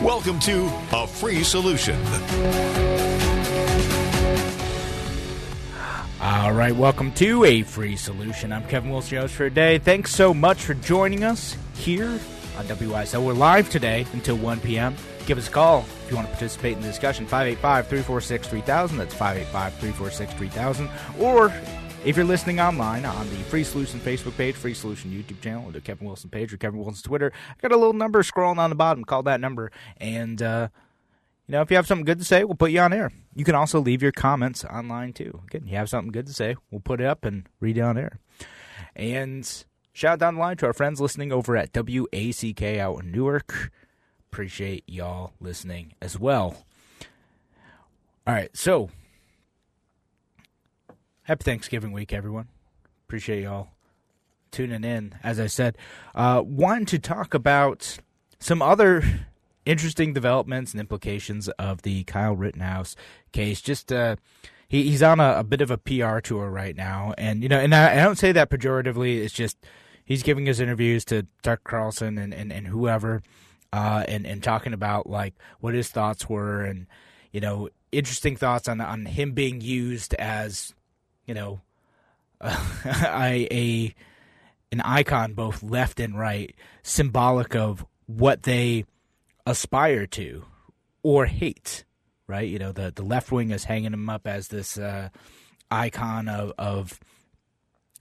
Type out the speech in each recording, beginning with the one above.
Welcome to A Free Solution. All right, welcome to A Free Solution. I'm Kevin Wilson, your for today. Thanks so much for joining us here on WYSL. We're live today until 1 p.m. Give us a call if you want to participate in the discussion. 585 346 3000. That's 585 346 3000. Or if you're listening online on the Free Solution Facebook page, Free Solution YouTube channel, or the Kevin Wilson page, or Kevin Wilson's Twitter, I've got a little number scrolling on the bottom. Call that number. And, uh, you know, if you have something good to say, we'll put you on air. You can also leave your comments online, too. Again, you have something good to say, we'll put it up and read it on air. And shout out down the line to our friends listening over at WACK out in Newark. Appreciate y'all listening as well. All right, so happy Thanksgiving week, everyone. Appreciate y'all tuning in. As I said, uh, wanted to talk about some other interesting developments and implications of the Kyle Rittenhouse case. Just uh, he, he's on a, a, bit of a PR tour right now, and you know, and I, I, don't say that pejoratively. It's just he's giving his interviews to Tucker Carlson and and, and whoever, uh, and and talking about like what his thoughts were, and you know, interesting thoughts on on him being used as you know, uh, a, an icon both left and right, symbolic of what they aspire to or hate. Right, you know, the the left wing is hanging him up as this uh, icon of of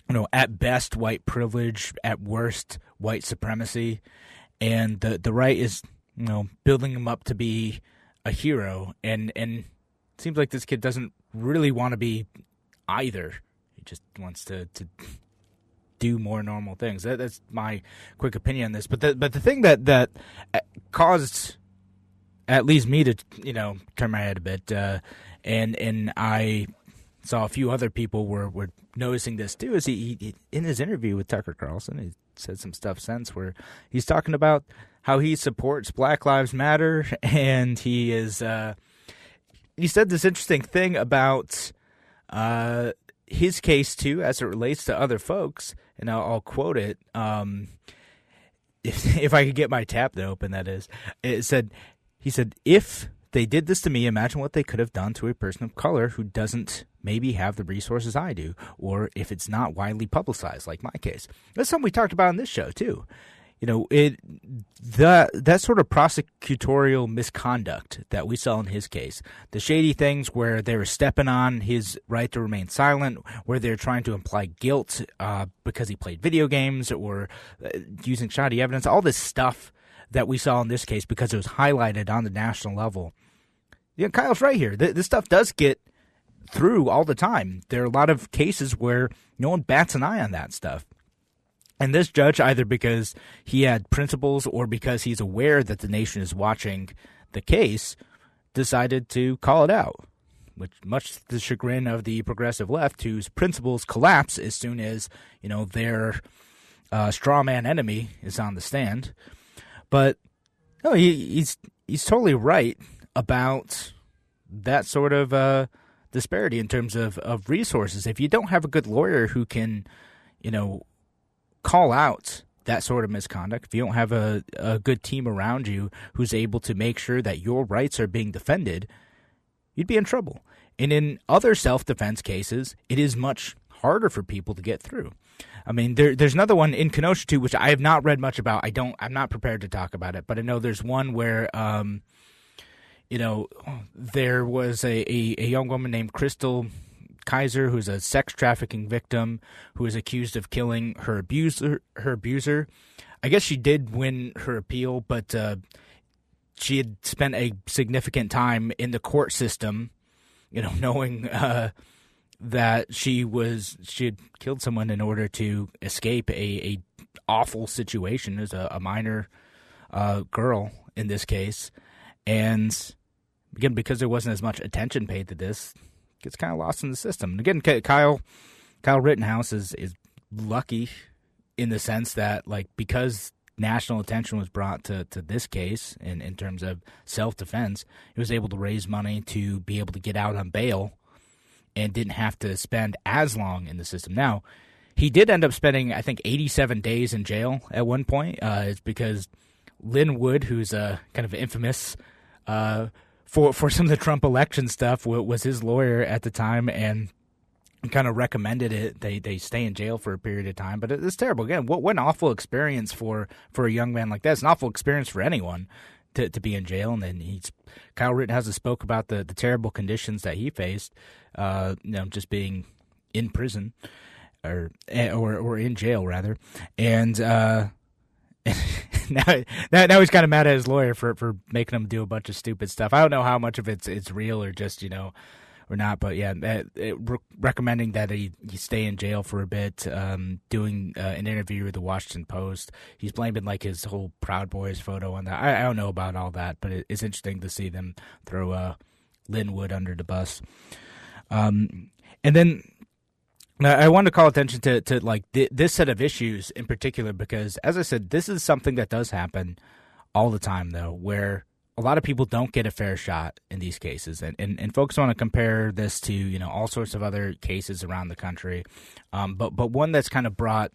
you know at best white privilege, at worst white supremacy, and the the right is you know building him up to be a hero, and and seems like this kid doesn't really want to be either. He just wants to to do more normal things. That, that's my quick opinion on this. But the but the thing that that uh, caused at least me to you know turn my head a bit, uh, and and I saw a few other people were were noticing this too. Is he, he in his interview with Tucker Carlson? He said some stuff since where he's talking about how he supports Black Lives Matter, and he is. Uh, he said this interesting thing about uh, his case too, as it relates to other folks, and I'll, I'll quote it. Um, if, if I could get my tap to open, that is, it said, he said, if they did this to me, imagine what they could have done to a person of color who doesn't maybe have the resources I do, or if it's not widely publicized, like my case. That's something we talked about on this show too you know it that that sort of prosecutorial misconduct that we saw in his case the shady things where they were stepping on his right to remain silent where they're trying to imply guilt uh, because he played video games or uh, using shoddy evidence all this stuff that we saw in this case because it was highlighted on the national level. Yeah kyle's right here. This stuff does get through all the time. There are a lot of cases where no one bats an eye on that stuff and this judge, either because he had principles or because he's aware that the nation is watching the case, decided to call it out, which much to the chagrin of the progressive left, whose principles collapse as soon as you know their uh, straw man enemy is on the stand. But no, he, he's he's totally right about that sort of uh, disparity in terms of, of resources. If you don't have a good lawyer who can, you know, call out that sort of misconduct, if you don't have a, a good team around you who's able to make sure that your rights are being defended, you'd be in trouble. And in other self defense cases, it is much harder for people to get through. I mean, there, there's another one in Kenosha too, which I have not read much about. I don't. I'm not prepared to talk about it, but I know there's one where, um, you know, there was a, a, a young woman named Chrystul Kizer, who's a sex trafficking victim who is accused of killing her abuser. Her abuser. I guess she did win her appeal, but uh, she had spent a significant time in the court system, you know, knowing uh, that she was she had killed someone in order to escape a, a awful situation as a, a minor uh, girl in this case, and again because there wasn't as much attention paid to this, gets kind of lost in the system. And again, Kyle Kyle Rittenhouse is is lucky in the sense that like because national attention was brought to, to this case in, in terms of self defense, he was able to raise money to be able to get out on bail and didn't have to spend as long in the system. Now, he did end up spending, I think, 87 days in jail at one point. Uh, it's because Lin Wood, who's a kind of infamous uh, for for some of the Trump election stuff, was his lawyer at the time, and kind of recommended it. They they stay in jail for a period of time, but it's terrible. Again, what what an awful experience for for a young man like that. It's an awful experience for anyone to to be in jail. And then he's Kyle Rittenhouse spoke about the the terrible conditions that he faced. Uh, you know, just being in prison or eh, or or in jail rather, and. uh now, now, he's kind of mad at his lawyer for, for making him do a bunch of stupid stuff. I don't know how much of it's it's real or just you know or not. But yeah, uh, re- recommending that he, he stay in jail for a bit. Um, doing uh, an interview with the Washington Post. He's blaming like his whole Proud Boys photo on that. I, I don't know about all that, but it, it's interesting to see them throw uh, Lin Wood under the bus. Um, and then I want to call attention to, to like th- this set of issues in particular because, as I said, this is something that does happen all the time, though, where a lot of people don't get a fair shot in these cases, and and, and folks want to compare this to you know all sorts of other cases around the country, um, but but one that's kind of brought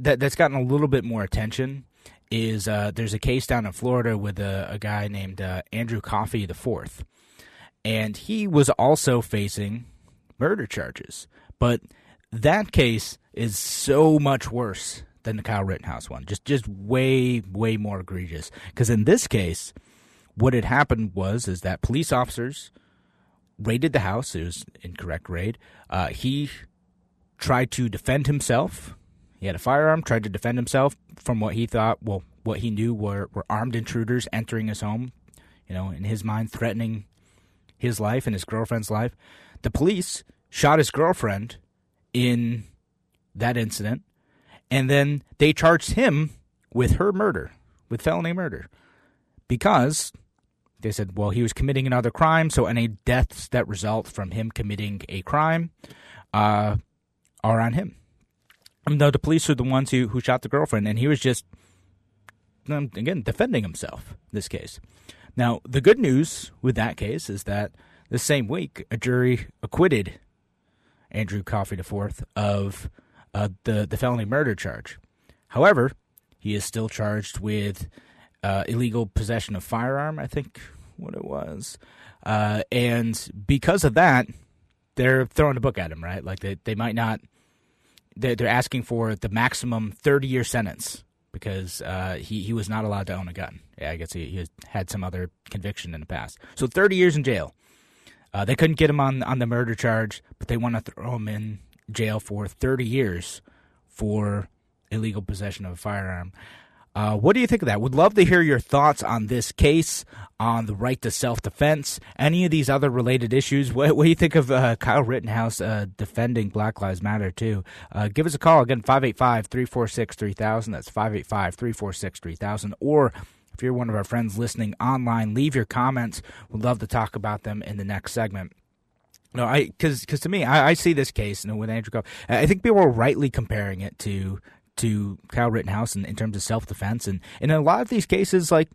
that that's gotten a little bit more attention is uh, there's a case down in Florida with a, a guy named uh, Andrew Coffee the fourth, and he was also facing murder charges, but that case is so much worse than the Kyle Rittenhouse one. Just just way way more egregious. Because in this case, what had happened was is that police officers raided the house. It was incorrect raid. Uh, he tried to defend himself. He had a firearm. Tried to defend himself from what he thought, well, what he knew were were armed intruders entering his home. You know, in his mind, threatening his life and his girlfriend's life. The police shot his girlfriend in that incident, and then they charged him with her murder, with felony murder, because they said, well, he was committing another crime, so any deaths that result from him committing a crime uh, are on him. No, the police are the ones who, who shot the girlfriend, and he was just, um, again, defending himself in this case. Now, the good news with that case is that the same week, a jury acquitted Andrew Coffee IV of uh, the, the felony murder charge. However, he is still charged with uh, illegal possession of firearm, I think what it was. Uh, and because of that, they're throwing a book at him, right? Like they, they might not, they're, they're asking for the maximum 30 year sentence because uh, he, he was not allowed to own a gun. Yeah, I guess he, he had some other conviction in the past. So 30 years in jail. Uh, they couldn't get him on, on the murder charge, but they want to throw him in jail for 30 years for illegal possession of a firearm. Uh, what do you think of that? Would love to hear your thoughts on this case, on the right to self defense, any of these other related issues. What, what do you think of uh, Kyle Rittenhouse uh, defending Black Lives Matter, too? Uh, give us a call. Again, 585 346 3000. That's 585 346 3000. Or if you're one of our friends listening online, leave your comments. We'd love to talk about them in the next segment. No, I because because to me, I, I, see this case, you know, with Andrew Coffee. I think people are rightly comparing it to to Kyle Rittenhouse in, in terms of self defense, and, and in a lot of these cases, like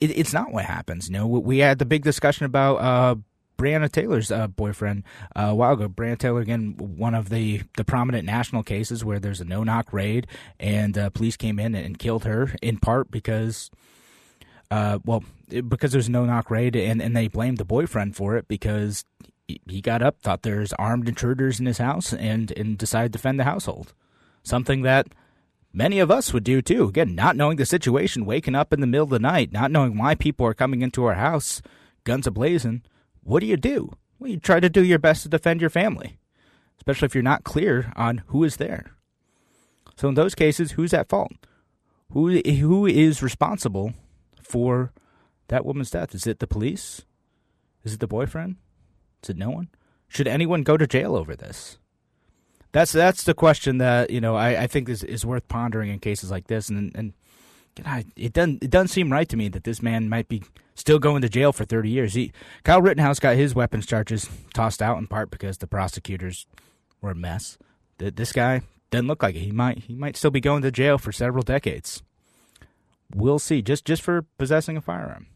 it, it's not what happens. You know, we had the big discussion about uh, Breonna Taylor's uh, boyfriend uh, a while ago. Breonna Taylor, again, one of the, the prominent national cases where there's a no knock raid and uh, police came in and killed her in part because, uh, well, because there's no knock raid and, and they blamed the boyfriend for it because he got up, thought there's armed intruders in his house, and, and decided to defend the household. Something that many of us would do too. Again, not knowing the situation, waking up in the middle of the night, not knowing why people are coming into our house, guns ablazing. What do you do? Well, you try to do your best to defend your family, especially if you're not clear on who is there. So in those cases, who's at fault? Who who is responsible for that woman's death? Is it the police? Is it the boyfriend? Is it no one? Should anyone go to jail over this? That's that's the question that you know I, I think is, is worth pondering in cases like this. And and it doesn't it doesn't seem right to me that this man might be still going to jail for 30 years. He, Kyle Rittenhouse got his weapons charges tossed out in part because the prosecutors were a mess. This guy doesn't look like it. He might he might still be going to jail for several decades. We'll see. Just just for possessing a firearm.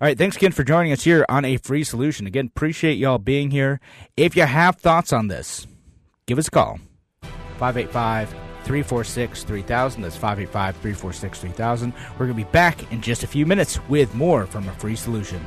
All right, thanks again for joining us here on a free solution. Again, appreciate y'all being here. If you have thoughts on this, give us a call. 585 346 3000. That's 585 346 3000. We're going to be back in just a few minutes with more from a free solution.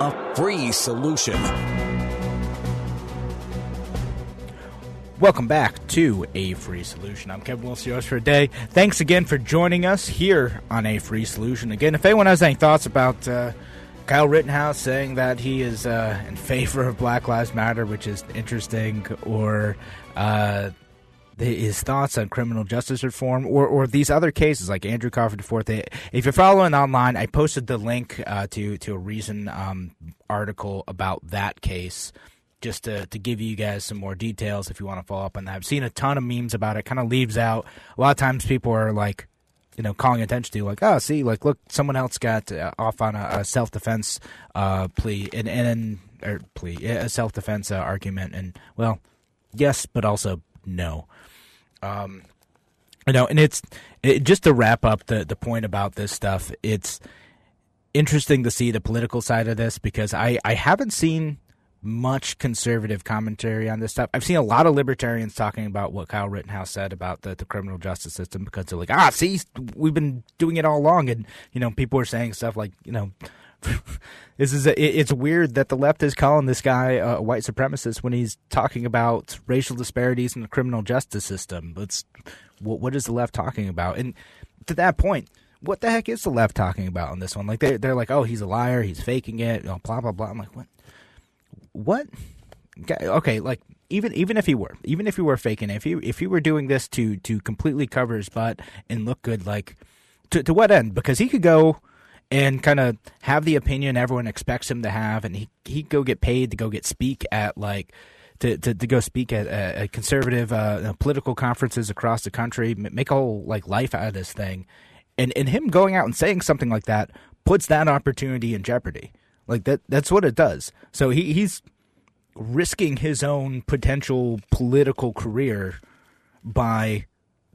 A free solution. Welcome back to A Free Solution. I'm Kevin Wilson, yours for a day. Thanks again for joining us here on A Free Solution. Again, if anyone has any thoughts about uh, Kyle Rittenhouse saying that he is uh, in favor of Black Lives Matter, which is interesting, or uh, his thoughts on criminal justice reform or, or these other cases like Andrew Crawford IV. If you're following online, I posted the link uh, to to a Reason um, article about that case just to, to give you guys some more details if you want to follow up on that. I've seen a ton of memes about it. Kind of leaves out a lot of times people are like, you know, calling attention to like, oh, see, like, look, someone else got uh, off on a, a self defense uh, plea and and or plea a self defense uh, argument, and well, yes, but also no. Um, you know, and it's it, just to wrap up the the point about this stuff. It's interesting to see the political side of this because I I haven't seen much conservative commentary on this stuff. I've seen a lot of libertarians talking about what Kyle Rittenhouse said about the, the criminal justice system because they're like, ah, see, we've been doing it all along, and you know, people are saying stuff like, you know. this is a, it's weird that the left is calling this guy a white supremacist when he's talking about racial disparities in the criminal justice system. It's what, what is the left talking about? And to that point, what the heck is the left talking about on this one? Like they they're like, oh, he's a liar, he's faking it, you know, blah blah blah. I'm like, what? What? Okay, like even even if he were, even if he were faking it, if he if he were doing this to to completely cover his butt and look good, like to to what end? Because he could go and kind of have the opinion everyone expects him to have, and he he go get paid to go get speak at like to to, to go speak at, at conservative uh, political conferences across the country, make a whole like life out of this thing, and and him going out and saying something like that puts that opportunity in jeopardy. Like that that's what it does. So he he's risking his own potential political career by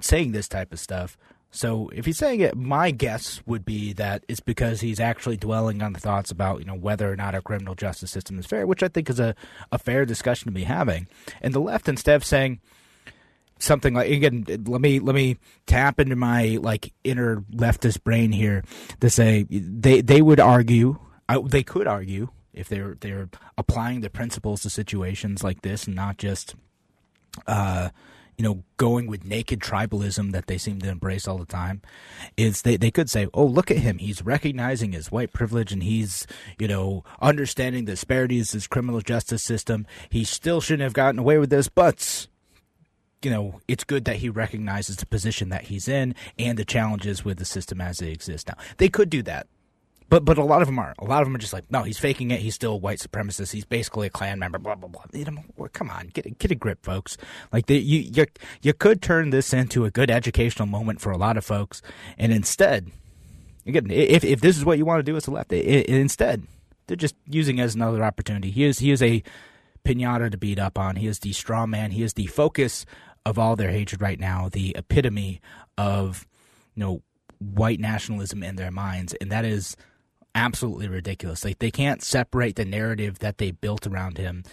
saying this type of stuff. So if he's saying it, my guess would be that it's because he's actually dwelling on the thoughts about you know whether or not our criminal justice system is fair, which I think is a, a fair discussion to be having. And the left, instead of saying something like again, let me let me tap into my like inner leftist brain here to say they they would argue, uh, they could argue if they're they're applying the principles to situations like this and not just. Uh, you know, going with naked tribalism that they seem to embrace all the time, is they, they could say, oh, look at him. He's recognizing his white privilege and he's, you know, understanding the disparities of his criminal justice system. He still shouldn't have gotten away with this, but, you know, it's good that he recognizes the position that he's in and the challenges with the system as it exists now. They could do that. But but a lot of them are. A lot of them are just like, no, he's faking it. He's still a white supremacist. He's basically a Klan member. Blah blah blah. You know, well, come on, get get a grip, folks. Like the, you you you could turn this into a good educational moment for a lot of folks, and instead, again, if if this is what you want to do as a left, it, it, instead they're just using as another opportunity. He is he is a pinata to beat up on. He is the straw man. He is the focus of all their hatred right now. The epitome of you know white nationalism in their minds, and that is absolutely ridiculous. Like they can't separate the narrative that they built around him,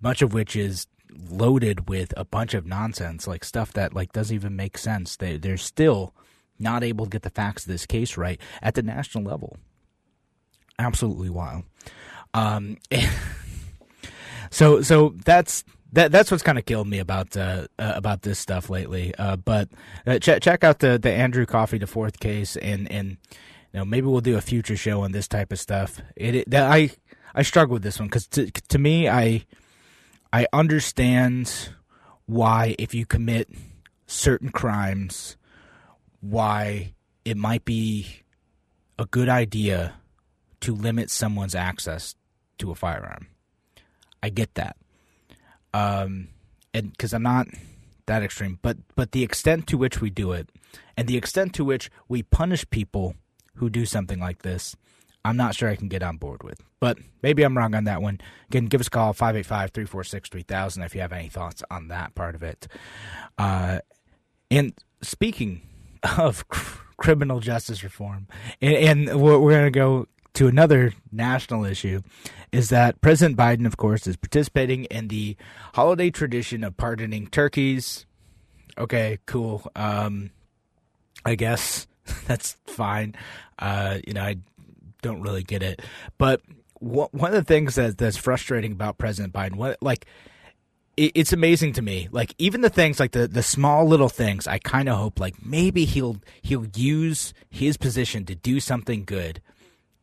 much of which is loaded with a bunch of nonsense, like stuff that like doesn't even make sense. They they're still not able to get the facts of this case right at the national level. Absolutely wild. Um, so so that's that that's what's kind of killed me about uh, uh, about this stuff lately. Uh, but uh, check check out the the Andrew Coffee the fourth case, and and know maybe we'll do a future show on this type of stuff. It, it I I struggle with this one because to to me I I understand why if you commit certain crimes, why it might be a good idea to limit someone's access to a firearm. I get that um, and because I'm not that extreme, but but the extent to which we do it, and the extent to which we punish people who do something like this, I'm not sure I can get on board with. But maybe I'm wrong on that one. Again, give us a call 585-346-3000 if you have any thoughts on that part of it. Uh, and speaking of criminal justice reform, and, and we're, we're going to go to another national issue is that President Biden, of course, is participating in the holiday tradition of pardoning turkeys. Okay, cool. Um, I guess that's fine. Uh, you know, I don't really get it, but one of the things that that's frustrating about President Biden, what like it's amazing to me. Like even the things like the the small little things, I kind of hope like maybe he'll he'll use his position to do something good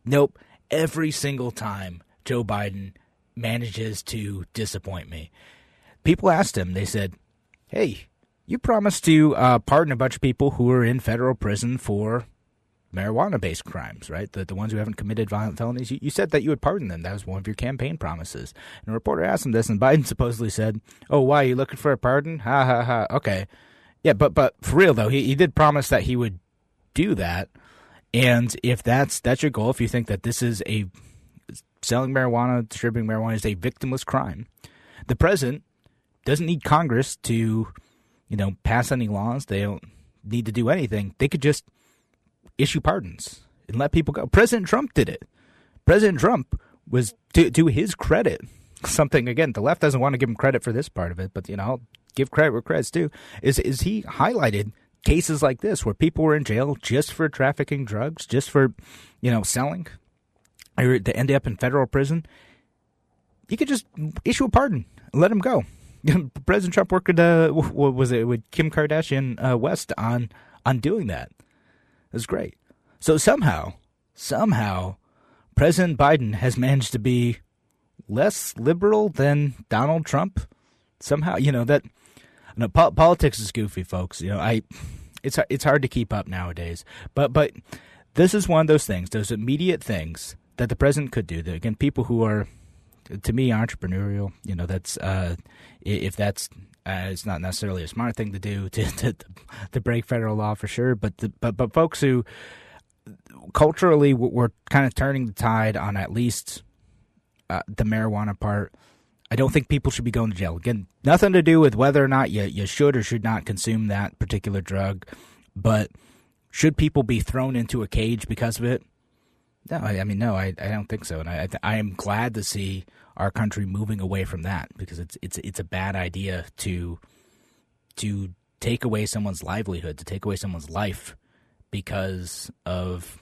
Nope. Every single time Joe Biden manages to disappoint me. People asked him, they said, Hey, you promised to uh, pardon a bunch of people who are in federal prison for marijuana based crimes, right? The, the ones who haven't committed violent felonies. You, you, said that you would pardon them. That was one of your campaign promises. And a reporter asked him this, and Biden supposedly said, Oh, why? Are you looking for a pardon? Ha ha ha. Okay. Yeah, but but for real though, he, he did promise that he would do that. And if that's that's your goal, if you think that this is a selling marijuana, distributing marijuana is a victimless crime, the president doesn't need Congress to, you know, pass any laws. They don't need to do anything. They could just issue pardons and let people go. President Trump did it. President Trump was to to his credit something again. The left doesn't want to give him credit for this part of it, but you know, I'll give credit where credit's due. Is is he highlighted cases like this where people were in jail just for trafficking drugs, just for, you know, selling, or to end up in federal prison, you could just issue a pardon and let them go. President Trump worked with, uh, what was it, with Kim Kardashian uh, West on on doing that. It was great. So somehow, somehow, President Biden has managed to be less liberal than Donald Trump. Somehow, you know that no, po- politics is goofy, folks. You know, I it's it's hard to keep up nowadays. But but this is one of those things, those immediate things that the president could do. That, again, people who are to me entrepreneurial, you know, that's uh, if that's uh, it's not necessarily a smart thing to do to to, to break federal law for sure. But the, but but folks who culturally we're kind of turning the tide on at least uh, the marijuana part I don't think people should be going to jail. Again, nothing to do with whether or not you, you should or should not consume that particular drug, but should people be thrown into a cage because of it? No, I, I mean, no, I, I don't think so. And I, I am glad to see our country moving away from that because it's it's it's a bad idea to to take away someone's livelihood, to take away someone's life because of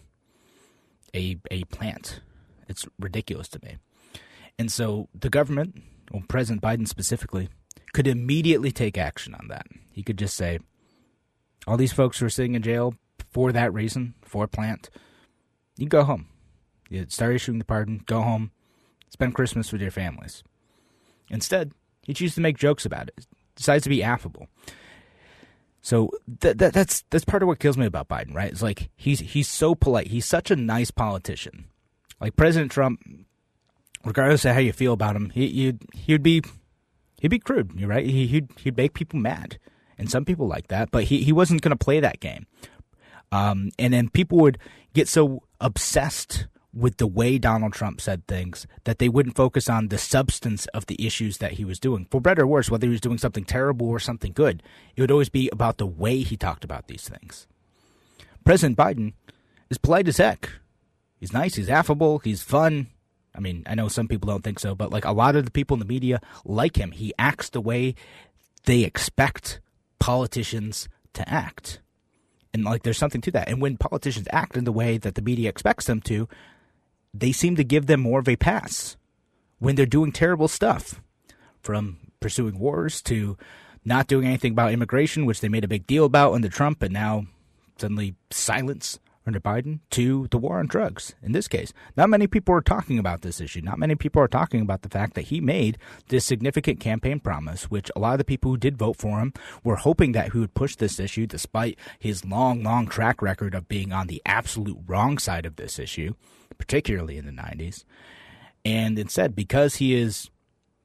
a a plant. It's ridiculous to me. And so the government well, President Biden specifically, could immediately take action on that. He could just say, all these folks who are sitting in jail for that reason, for a plant, you go home. You start issuing the pardon, go home, spend Christmas with your families. Instead, he chooses to make jokes about it, decides to be affable. So that, that, that's that's part of what kills me about Biden, right? It's like he's he's so polite. He's such a nice politician. Like President Trump regardless of how you feel about him, he you'd, he'd be he'd be crude. You're right. He, would he'd make people mad, and some people like that. But he he wasn't going to play that game. Um, and then people would get so obsessed with the way Donald Trump said things that they wouldn't focus on the substance of the issues that he was doing. For better or worse, whether he was doing something terrible or something good, it would always be about the way he talked about these things. President Biden is polite as heck. He's nice, he's affable, he's fun. I mean, I know some people don't think so, but like a lot of the people in the media like him. He acts the way they expect politicians to act. And like there's something to that. And when politicians act in the way that the media expects them to, they seem to give them more of a pass when they're doing terrible stuff, from pursuing wars to not doing anything about immigration, which they made a big deal about under Trump, and now suddenly silence under Biden, to the war on drugs. In this case, not many people are talking about this issue. Not many people are talking about the fact that he made this significant campaign promise, which a lot of the people who did vote for him were hoping that he would push this issue, despite his long, long track record of being on the absolute wrong side of this issue particularly in the 90s. And instead, because he is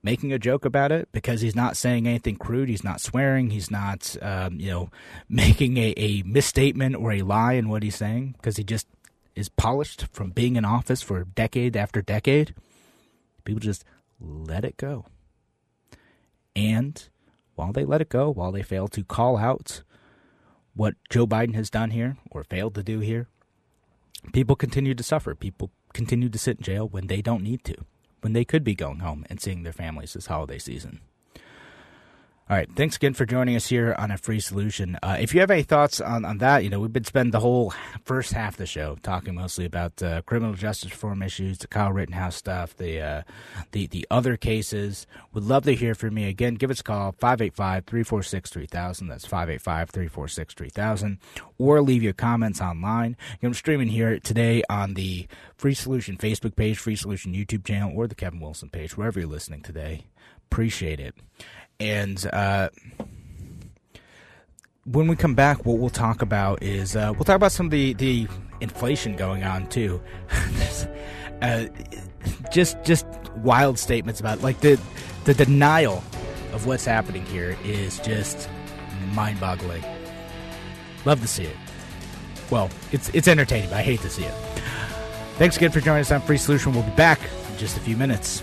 making a joke about it, because he's not saying anything crude, he's not swearing, he's not, um, you know, making a, a misstatement or a lie in what he's saying, because he just is polished from being in office for decade after decade, people just let it go. And while they let it go, while they fail to call out what Joe Biden has done here or failed to do here, people continue to suffer. People continue to sit in jail when they don't need to, when they could be going home and seeing their families this holiday season. All right. Thanks again for joining us here on a free solution. Uh, if you have any thoughts on, on that, you know, we've been spending the whole first half of the show talking mostly about uh, criminal justice reform issues, the Kyle Rittenhouse stuff, the, uh, the, the other cases. Would love to hear from you. Again, give us a call, 585 346 3000. That's 585 346 3000. Or leave your comments online. I'm streaming here today on the Free Solution Facebook page, Free Solution YouTube channel, or the Kevin Wilson page, wherever you're listening today. Appreciate it. And uh, when we come back, what we'll talk about is uh, we'll talk about some of the, the inflation going on too. uh, just just wild statements about like the the denial of what's happening here is just mind boggling. Love to see it. Well, it's it's entertaining, but I hate to see it. Thanks again for joining us on Free Solution. We'll be back in just a few minutes.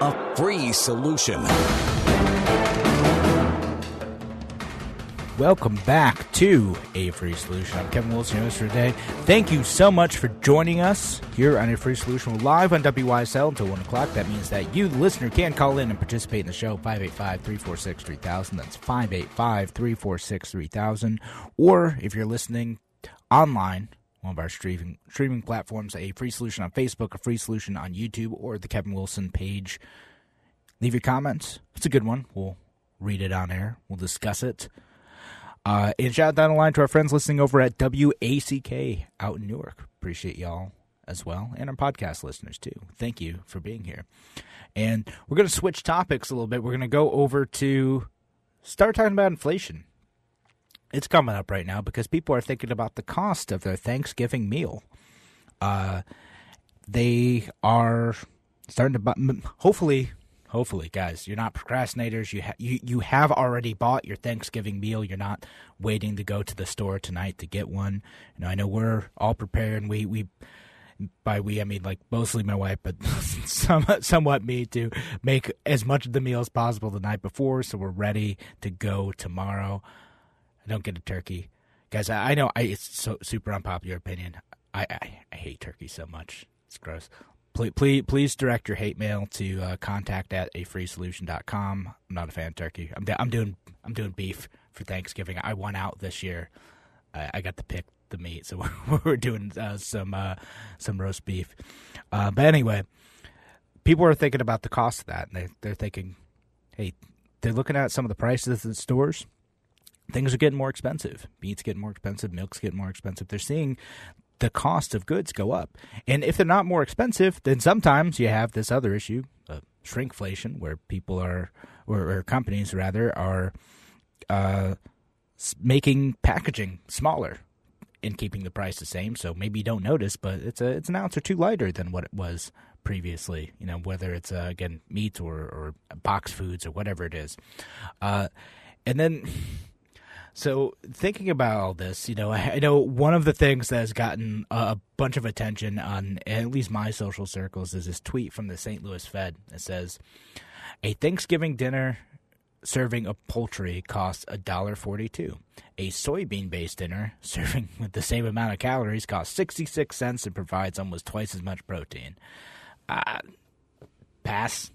a free solution. Welcome back to A Free Solution. I'm Kevin Wilson, your host for today. Thank you so much for joining us here on A Free Solution. We're live on WYSL until 1 o'clock. That means that you, the listener, can call in and participate in the show 585 346 3000. That's 585 346 3000. Or if you're listening online, one of our streaming streaming platforms, a free solution on Facebook, a free solution on YouTube, or the Kevin Wilson page. Leave your comments. It's a good one. We'll read it on air. We'll discuss it. Uh, and shout out down the line to our friends listening over at WACK out in Newark. Appreciate y'all as well, and our podcast listeners too. Thank you for being here. And we're going to switch topics a little bit. We're going to go over to start talking about inflation. It's coming up right now because people are thinking about the cost of their Thanksgiving meal. Uh, they are starting to, hopefully, hopefully, guys, you're not procrastinators. You ha- you you have already bought your Thanksgiving meal. You're not waiting to go to the store tonight to get one. You know, I know we're all prepared. And we we by we I mean like mostly my wife, but some, somewhat me to make as much of the meal as possible the night before, so we're ready to go tomorrow. I don't get a turkey, guys. I, I know I, it's so super unpopular opinion. I, I, I hate turkey so much. It's gross. Please, please, please direct your hate mail to uh, contact at a freesolution.com. I'm not a fan of turkey. I'm, I'm doing I'm doing beef for Thanksgiving. I won out this year. I, I got to pick the meat, so we're, we're doing uh, some uh, some roast beef. Uh, but anyway, people are thinking about the cost of that, and they, they're thinking, hey, they're looking at some of the prices at the stores. Things are getting more expensive. Meat's getting more expensive. Milk's getting more expensive. They're seeing the cost of goods go up. And if they're not more expensive, then sometimes you have this other issue, uh, shrinkflation, where people are, or, or companies rather, are uh, making packaging smaller and keeping the price the same. So maybe you don't notice, but it's a it's an ounce or two lighter than what it was previously. You know, whether it's uh, again meat or or box foods or whatever it is, uh, and then. So thinking about all this, you know, I, know one of the things that has gotten a bunch of attention on at least my social circles is this tweet from the St. Louis Fed. that says, "A Thanksgiving dinner serving of poultry costs $1.42. A soybean based dinner serving with the same amount of calories costs 66 cents and provides almost twice as much protein. Uh, pass.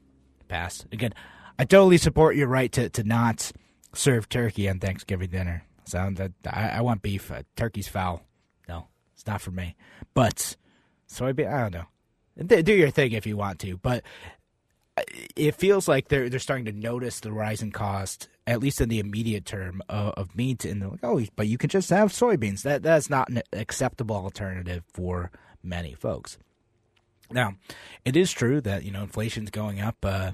Pass. Again, I totally support your right to, to not serve turkey on Thanksgiving dinner. So that I, I want beef. Uh, turkey's foul. No, it's not for me. But soybean, I don't know. Do your thing if you want to, but it feels like they're they're starting to notice the rising cost, at least in the immediate term of, of meat, and they're like, oh, but you can just have soybeans. That that's not an acceptable alternative for many folks. Now, it is true that you know inflation's going up. Uh,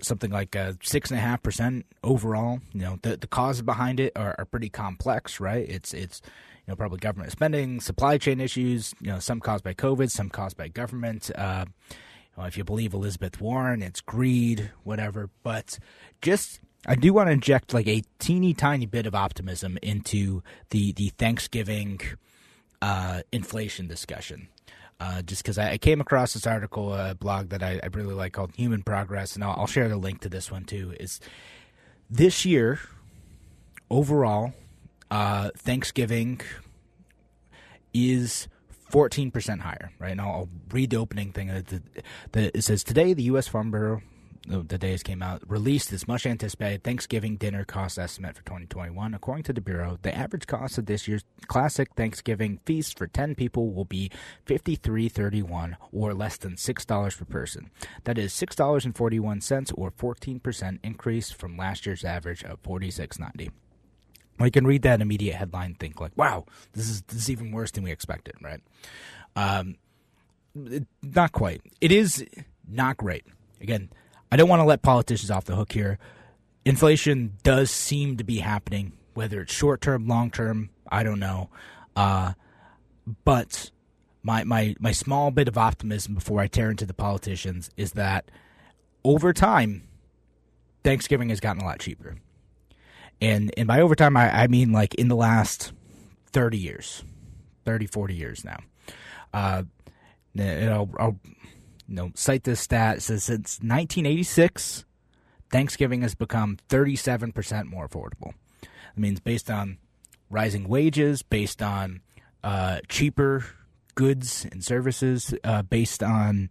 something like uh, six and a half percent overall. You know, the the causes behind it are, are pretty complex, right? It's it's you know probably government spending, supply chain issues. You know, some caused by COVID, some caused by government. Uh, uh, if you believe Elizabeth Warren, it's greed, whatever. But just I do want to inject like a teeny tiny bit of optimism into the the Thanksgiving uh, inflation discussion. Uh, just because I, I, came across this article, a blog that I, I, really like called Human Progress, and I'll, I'll share the link to this one too. Is this year overall uh, Thanksgiving is 14% higher, right? And I'll, read the opening thing. It says Today, the U.S. Farm Bureau, the day it came out, released this much anticipated Thanksgiving dinner cost estimate for 2021. According to the Bureau, the average cost of this year's classic Thanksgiving feast for 10 people will be $53.31 or less than $6 per person. That is $6.41 or 14% increase from last year's average of $46.90. Well, you can read that immediate headline, think like, "Wow, this is this is even worse than we expected." Right? Um, not quite. It is not great. Again, I don't want to let politicians off the hook here. Inflation does seem to be happening, whether it's short term, long term, I don't know. Uh, but my my my small bit of optimism before I tear into the politicians is that over time, Thanksgiving has gotten a lot cheaper and and by overtime I, I mean like in the last 30 years 30 40 years now uh I'll, I'll you know cite this stat it says since 1986 thanksgiving has become 37% more affordable. It means based on rising wages based on uh, cheaper goods and services uh, based on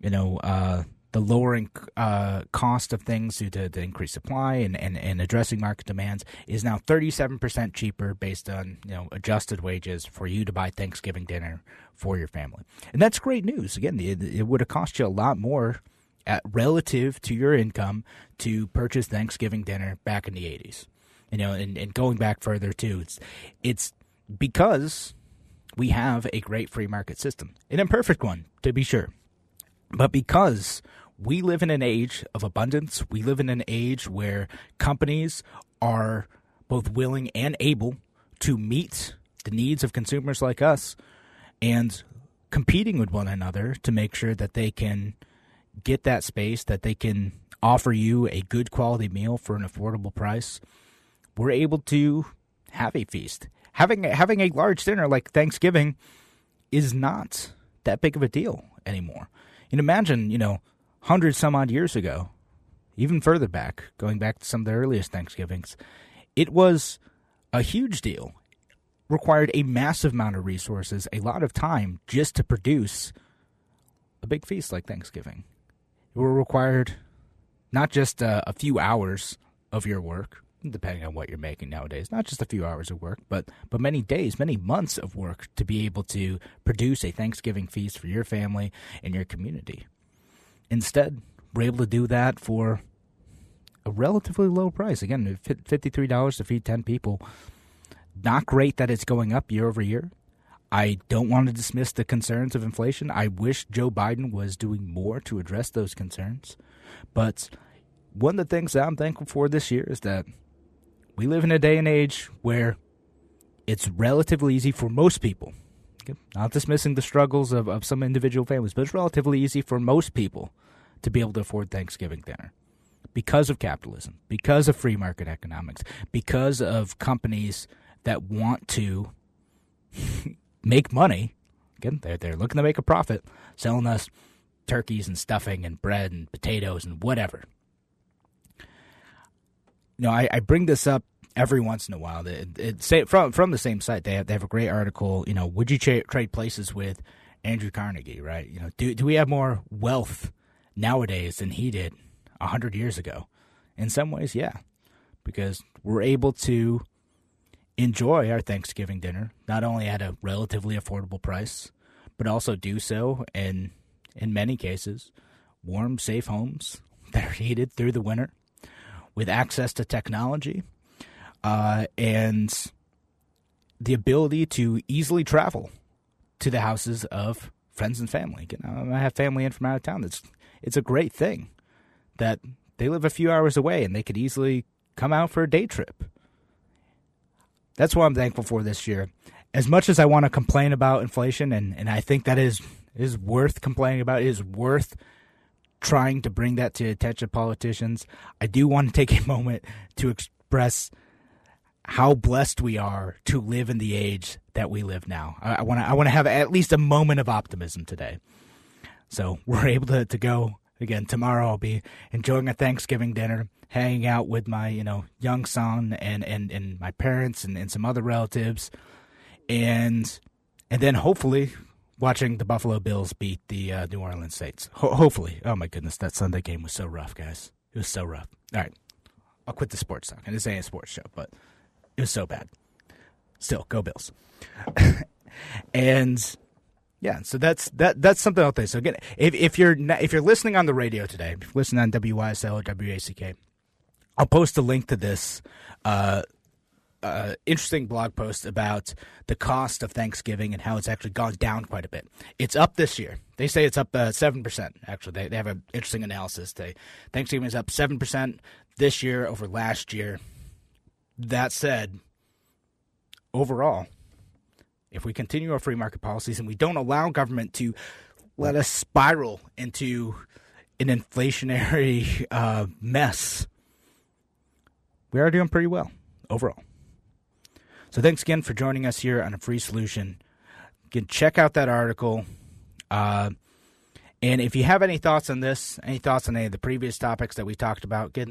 you know uh, the lowering uh, cost of things due to the increased supply and, and, and addressing market demands is now 37% cheaper based on you know adjusted wages for you to buy Thanksgiving dinner for your family. And that's great news. Again, it, it would have cost you a lot more at, relative to your income to purchase Thanksgiving dinner back in the 80s. You know, and, and going back further too, it's it's because we have a great free market system, an imperfect one, to be sure. But because we live in an age of abundance, we live in an age where companies are both willing and able to meet the needs of consumers like us and competing with one another to make sure that they can get that space, that they can offer you a good quality meal for an affordable price. We're able to have a feast. Having having a large dinner like Thanksgiving is not that big of a deal anymore. And imagine, you know, hundred some odd years ago, even further back, going back to some of the earliest Thanksgivings, it was a huge deal. Required a massive amount of resources, a lot of time just to produce a big feast like Thanksgiving. It required not just uh, a few hours of your work, depending on what you're making nowadays, not just a few hours of work, but but many days, many months of work to be able to produce a Thanksgiving feast for your family and your community. Instead, we're able to do that for a relatively low price. Again, $53 to feed 10 people. Not great that it's going up year over year. I don't want to dismiss the concerns of inflation. I wish Joe Biden was doing more to address those concerns. But one of the things that I'm thankful for this year is that we live in a day and age where it's relatively easy for most people, not dismissing the struggles of, of some individual families, but it's relatively easy for most people to be able to afford Thanksgiving dinner because of capitalism, because of free market economics, because of companies that want to make money. Again, they're, they're looking to make a profit, selling us turkeys and stuffing and bread and potatoes and whatever you know, I, I bring this up every once in a while. It, it, say, from from the same site, they have they have a great article. You know, would you tra- trade places with Andrew Carnegie? Right? You know, do do we have more wealth nowadays than he did hundred years ago? In some ways, yeah, because we're able to enjoy our Thanksgiving dinner not only at a relatively affordable price, but also do so in in many cases warm, safe homes that are heated through the winter with access to technology uh, and the ability to easily travel to the houses of friends and family. You know, I have family in from out of town. It's it's a great thing that they live a few hours away and they could easily come out for a day trip. That's what I'm thankful for this year. As much as I want to complain about inflation, and, and I think that is is worth complaining about, is worth trying to bring that to attention of politicians. I do want to take a moment to express how blessed we are to live in the age that we live now. I want to I want to have at least a moment of optimism today. So we're able to, to go again tomorrow. I'll be enjoying a Thanksgiving dinner, hanging out with my you know young son and and, and my parents and, and some other relatives, and and then hopefully watching the Buffalo Bills beat the uh, New Orleans Saints. Ho- hopefully. Oh my goodness, that Sunday game was so rough, guys. It was so rough. All right, I'll quit the sports talk. And this ain't a sports show, but it was so bad. Still, go Bills. and yeah, so that's that. That's something I'll say. So again, if if you're if you're listening on the radio today, if you're listening on WYSL or WACK, I'll post a link to this uh, uh, interesting blog post about the cost of Thanksgiving and how it's actually gone down quite a bit. It's up this year. They say it's up uh, seven uh, percent. Actually, they, they have an interesting analysis. They Thanksgiving is up seven percent this year over last year. That said, overall, if we continue our free market policies and we don't allow government to let us spiral into an inflationary uh, mess, we are doing pretty well overall. So thanks again for joining us here on a free solution. You can check out that article. Uh, and if you have any thoughts on this, any thoughts on any of the previous topics that we talked about, get,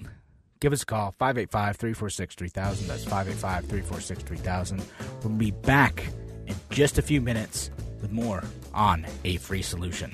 give us a call 585 346 3000. That's 585 346 3000. We'll be back in just a few minutes with more on A Free Solution.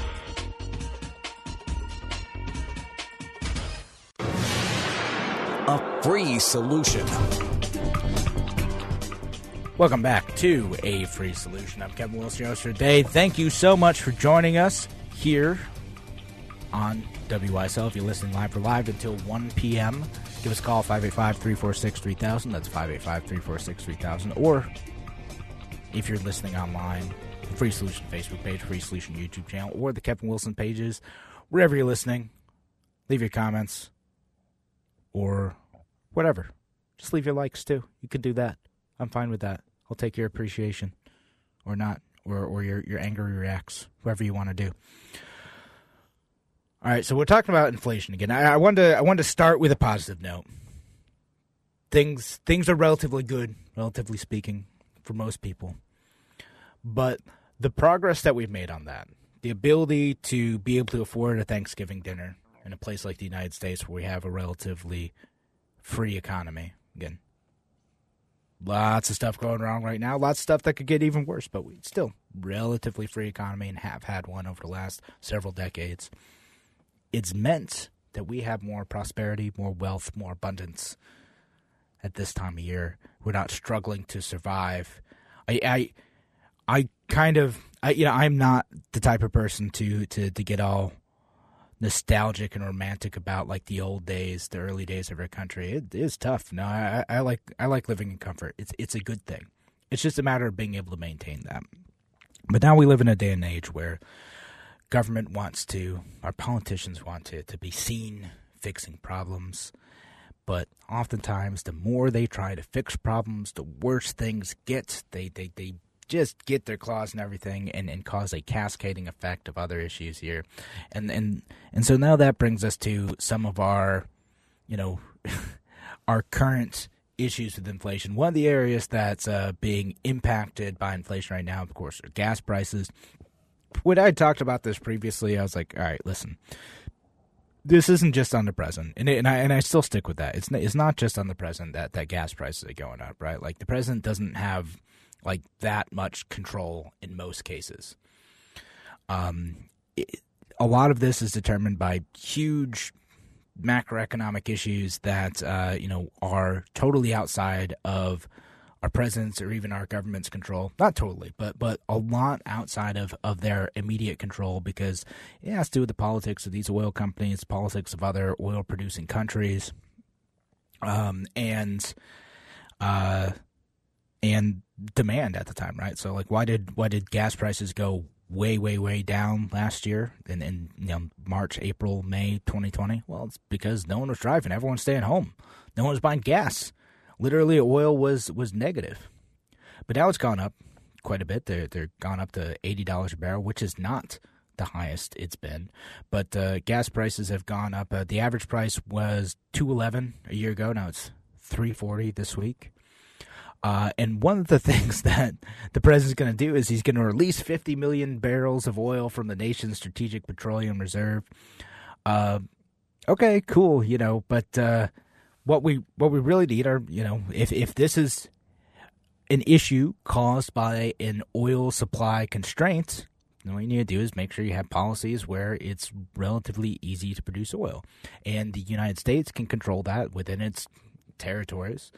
A free solution. Welcome back to A Free Solution. I'm Kevin Wilson, your host for today. Thank you so much for joining us here on WYSL. If you're listening live, we're live until 1 p.m. Give us a call, 585 346 3000. That's 585 346 3000. Or if you're listening online, Free Solution Facebook page, Free Solution YouTube channel, or the Kevin Wilson pages, wherever you're listening, leave your comments or whatever. Just leave your likes too. You could do that. I'm fine with that. I'll take your appreciation or not, or, or your, your anger reacts, whatever you want to do. All right, so we're talking about inflation again. I, I wanted to I wanted to start with a positive note. Things things are relatively good, relatively speaking, for most people. But the progress that we've made on that, the ability to be able to afford a Thanksgiving dinner in a place like the United States where we have a relatively free economy, again, lots of stuff going wrong right now, lots of stuff that could get even worse, but we still relatively free economy and have had one over the last several decades. It's meant that we have more prosperity, more wealth, more abundance at this time of year. We're not struggling to survive. I, I, I kind of, I, you know, I'm not the type of person to to to get all nostalgic and romantic about like the old days, the early days of our country. It is tough. No, I, I like I like living in comfort. It's it's a good thing. It's just a matter of being able to maintain that. But now we live in a day and age where government wants to, our politicians want to, to be seen fixing problems. But oftentimes, the more they try to fix problems, the worse things get. They they, they just get their claws and everything and, and cause a cascading effect of other issues here. And and and so now that brings us to some of our, you know, our current issues with inflation. One of the areas that's uh, being impacted by inflation right now, of course, are gas prices. When I talked about this previously, I was like, all right, listen. This isn't just on the president, and, it, and I and I still stick with that. It's it's not just on the president that, that gas prices are going up, right? Like the president doesn't have like that much control in most cases. Um, it, a lot of this is determined by huge macroeconomic issues that uh, you know are totally outside of our president's or even our government's control. Not totally, but but a lot outside of, of their immediate control because it has to do with the politics of these oil companies, politics of other oil producing countries, um, and uh, and demand at the time, right? So like why did why did gas prices go way way way down last year in in you know, March, April, May 2020? Well, it's because no one was driving, everyone's staying home. No one was buying gas. Literally oil was was negative. But now it's gone up quite a bit. They're they're gone up to $80 a barrel, which is not the highest it's been. But uh, gas prices have gone up. Uh, the average price was 211 a year ago. Now it's 340 this week. Uh, and one of the things that the president's going to do is he's going to release 50 million barrels of oil from the nation's strategic petroleum reserve. Uh, okay, cool, you know, but uh, what we what we really need are, you know, if if this is an issue caused by an oil supply constraint, then what you need to do is make sure you have policies where it's relatively easy to produce oil, and the United States can control that within its territories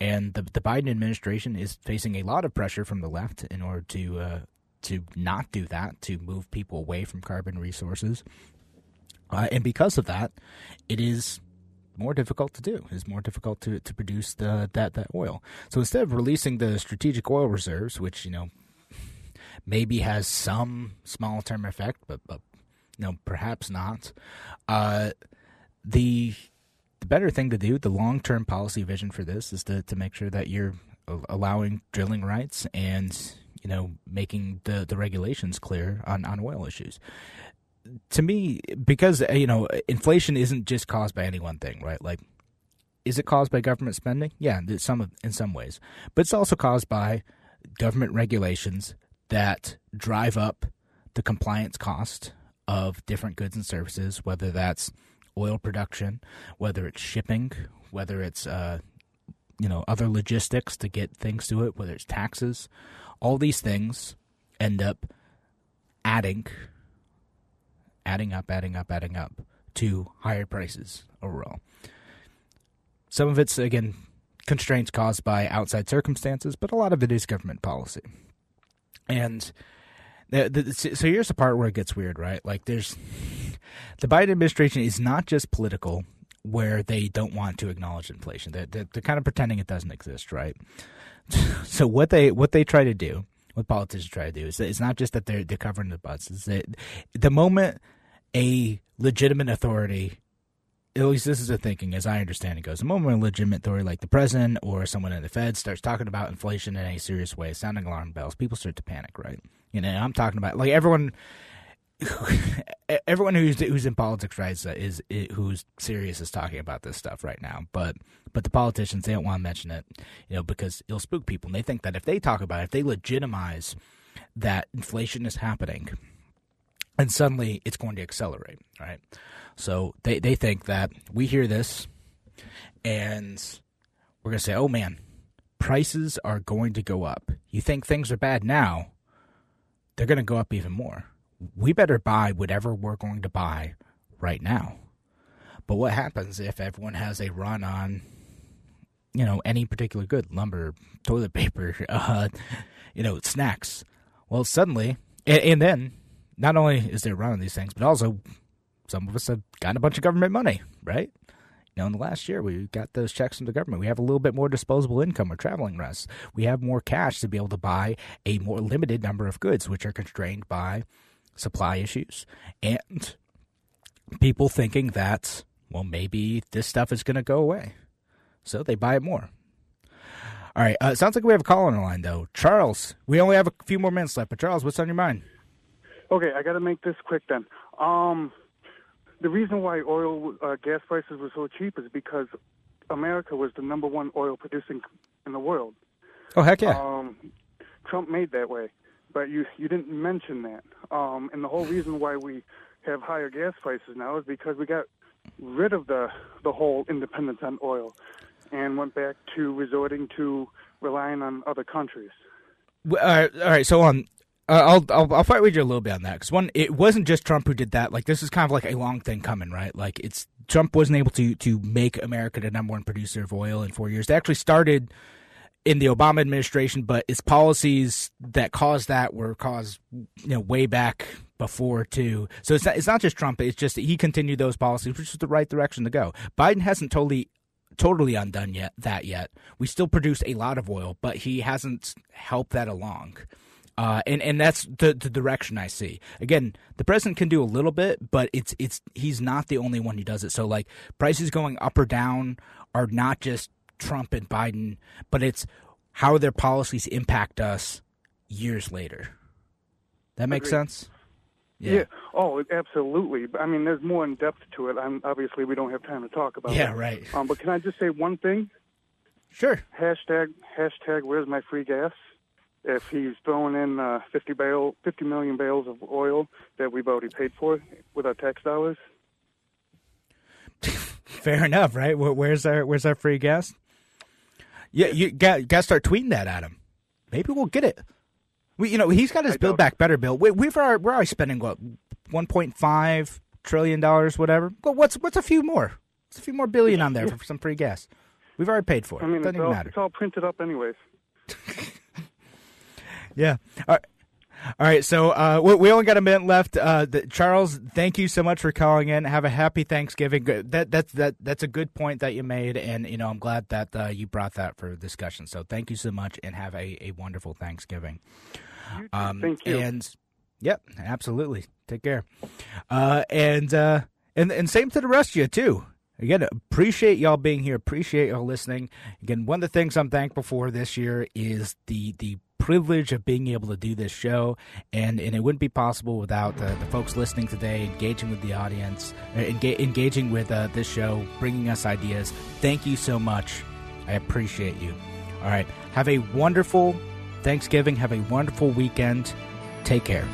and the the Biden administration is facing a lot of pressure from the left in order to uh, to not do that, to move people away from carbon resources. Uh, and because of that, it is more difficult to do. It's more difficult to, to produce the, that that oil. So instead of releasing the strategic oil reserves, which you know maybe has some small term effect, but, but you know perhaps not, uh, the the better thing to do, the long term policy vision for this is to, to make sure that you're allowing drilling rights and you know making the, the regulations clear on, on oil issues to me, because uh, you know, inflation isn't just caused by any one thing, right? Like, is it caused by government spending? Yeah, some in some ways, but it's also caused by government regulations that drive up the compliance cost of different goods and services, whether that's oil production, whether it's shipping, whether it's uh, you know other logistics to get things to it, whether it's taxes. All these things end up adding adding up, adding up, adding up to higher prices overall. Some of it's, again, constraints caused by outside circumstances, but a lot of it is government policy. And the, the, so here's the part where it gets weird, right? Like, there's the Biden administration is not just political, where they don't want to acknowledge inflation. They're, they're, they're kind of pretending it doesn't exist, right? So what they what they try to do, what politicians try to do, is it's not just that they're they're covering the butts. Is that the moment a legitimate authority at least this is the thinking as I understand it goes. The moment a legitimate authority like the president or someone in the Fed starts talking about inflation in a serious way, sounding alarm bells, people start to panic, right? You know, I'm talking about like everyone everyone who's who's in politics right is, who's serious is talking about this stuff right now. But but the politicians they don't want to mention it, you know, because it'll spook people and they think that if they talk about it, if they legitimize that inflation is happening, and suddenly it's going to accelerate, right? So they, they think that we hear this and we're going to say, oh man, prices are going to go up. You think things are bad now, they're going to go up even more. We better buy whatever we're going to buy right now. But what happens if everyone has a run on, you know, any particular good, lumber, toilet paper, uh, you know, snacks? Well, suddenly, and, and then not only is there a run on these things, but also some of us have gotten a bunch of government money, right? You know, in the last year, we got those checks from the government. We have a little bit more disposable income. We're traveling less. We have more cash to be able to buy a more limited number of goods, which are constrained by supply issues. And people thinking that, well, maybe this stuff is going to go away. So they buy it more. All right. Uh, sounds like we have a call on the line, though. Charles, we only have a few more minutes left, but Charles, what's on your mind? Okay, I got to make this quick then. Um, the reason why oil uh, gas prices were so cheap is because America was the number one oil producing in the world. Oh heck yeah! Um, Trump made that way, but you you didn't mention that. Um, and the whole reason why we have higher gas prices now is because we got rid of the the whole independence on oil and went back to resorting to relying on other countries. All right, all right. So on uh, I'll, I'll I'll fight with you a little bit on that because one, it wasn't just Trump who did that. Like this is kind of like a long thing coming, right? Like it's Trump wasn't able to to make America the number one producer of oil in four years. They actually started in the Obama administration, but its policies that caused that were caused you know way back before too. So it's not it's not just Trump. It's just that he continued those policies, which is the right direction to go. Biden hasn't totally totally undone yet that yet. We still produce a lot of oil, but he hasn't helped that along. Uh, and and that's the, the direction I see. Again, the president can do a little bit, but it's it's he's not the only one who does it. So like prices going up or down are not just Trump and Biden, but it's how their policies impact us years later. That makes Agreed. sense. Yeah. yeah. Oh, absolutely. I mean, there's more in depth to it. I'm, obviously, we don't have time to talk about. Yeah, it. right. Um, but can I just say one thing? Sure. Hashtag hashtag Where's my free gas? if he's throwing in uh, 50 bale, 50 million bales of oil that we've already paid for with our tax dollars. Fair enough, right? Where's our Where's our free gas? Yeah, you got got to start tweeting that at him. Maybe we'll get it. We, you know, he's got his I Build Back Better bill. We, we've already, we're already spending what 1.5 trillion dollars, whatever. But what's what's a few more? It's a few more billion on there for some free gas? We've already paid for it. I mean, Doesn't it's all, matter. It's all printed up, anyways. Yeah. All right. All right, so uh, we, we only got a minute left. Uh, the, Charles, thank you so much for calling in. Have a happy Thanksgiving. That that's that that's a good point that you made, and you know I'm glad that uh, you brought that for discussion. So thank you so much, and have a, a wonderful Thanksgiving. Um, thank you. And yep, absolutely. Take care. Uh, and uh, and and same to the rest of you too. Again, appreciate y'all being here. Appreciate y'all listening. Again, one of the things I'm thankful for this year is the the privilege of being able to do this show, and and it wouldn't be possible without uh, the folks listening today, engaging with the audience, uh, enga- engaging with uh, this show, bringing us ideas. Thank you so much. I appreciate you. All right, have a wonderful Thanksgiving. Have a wonderful weekend. Take care.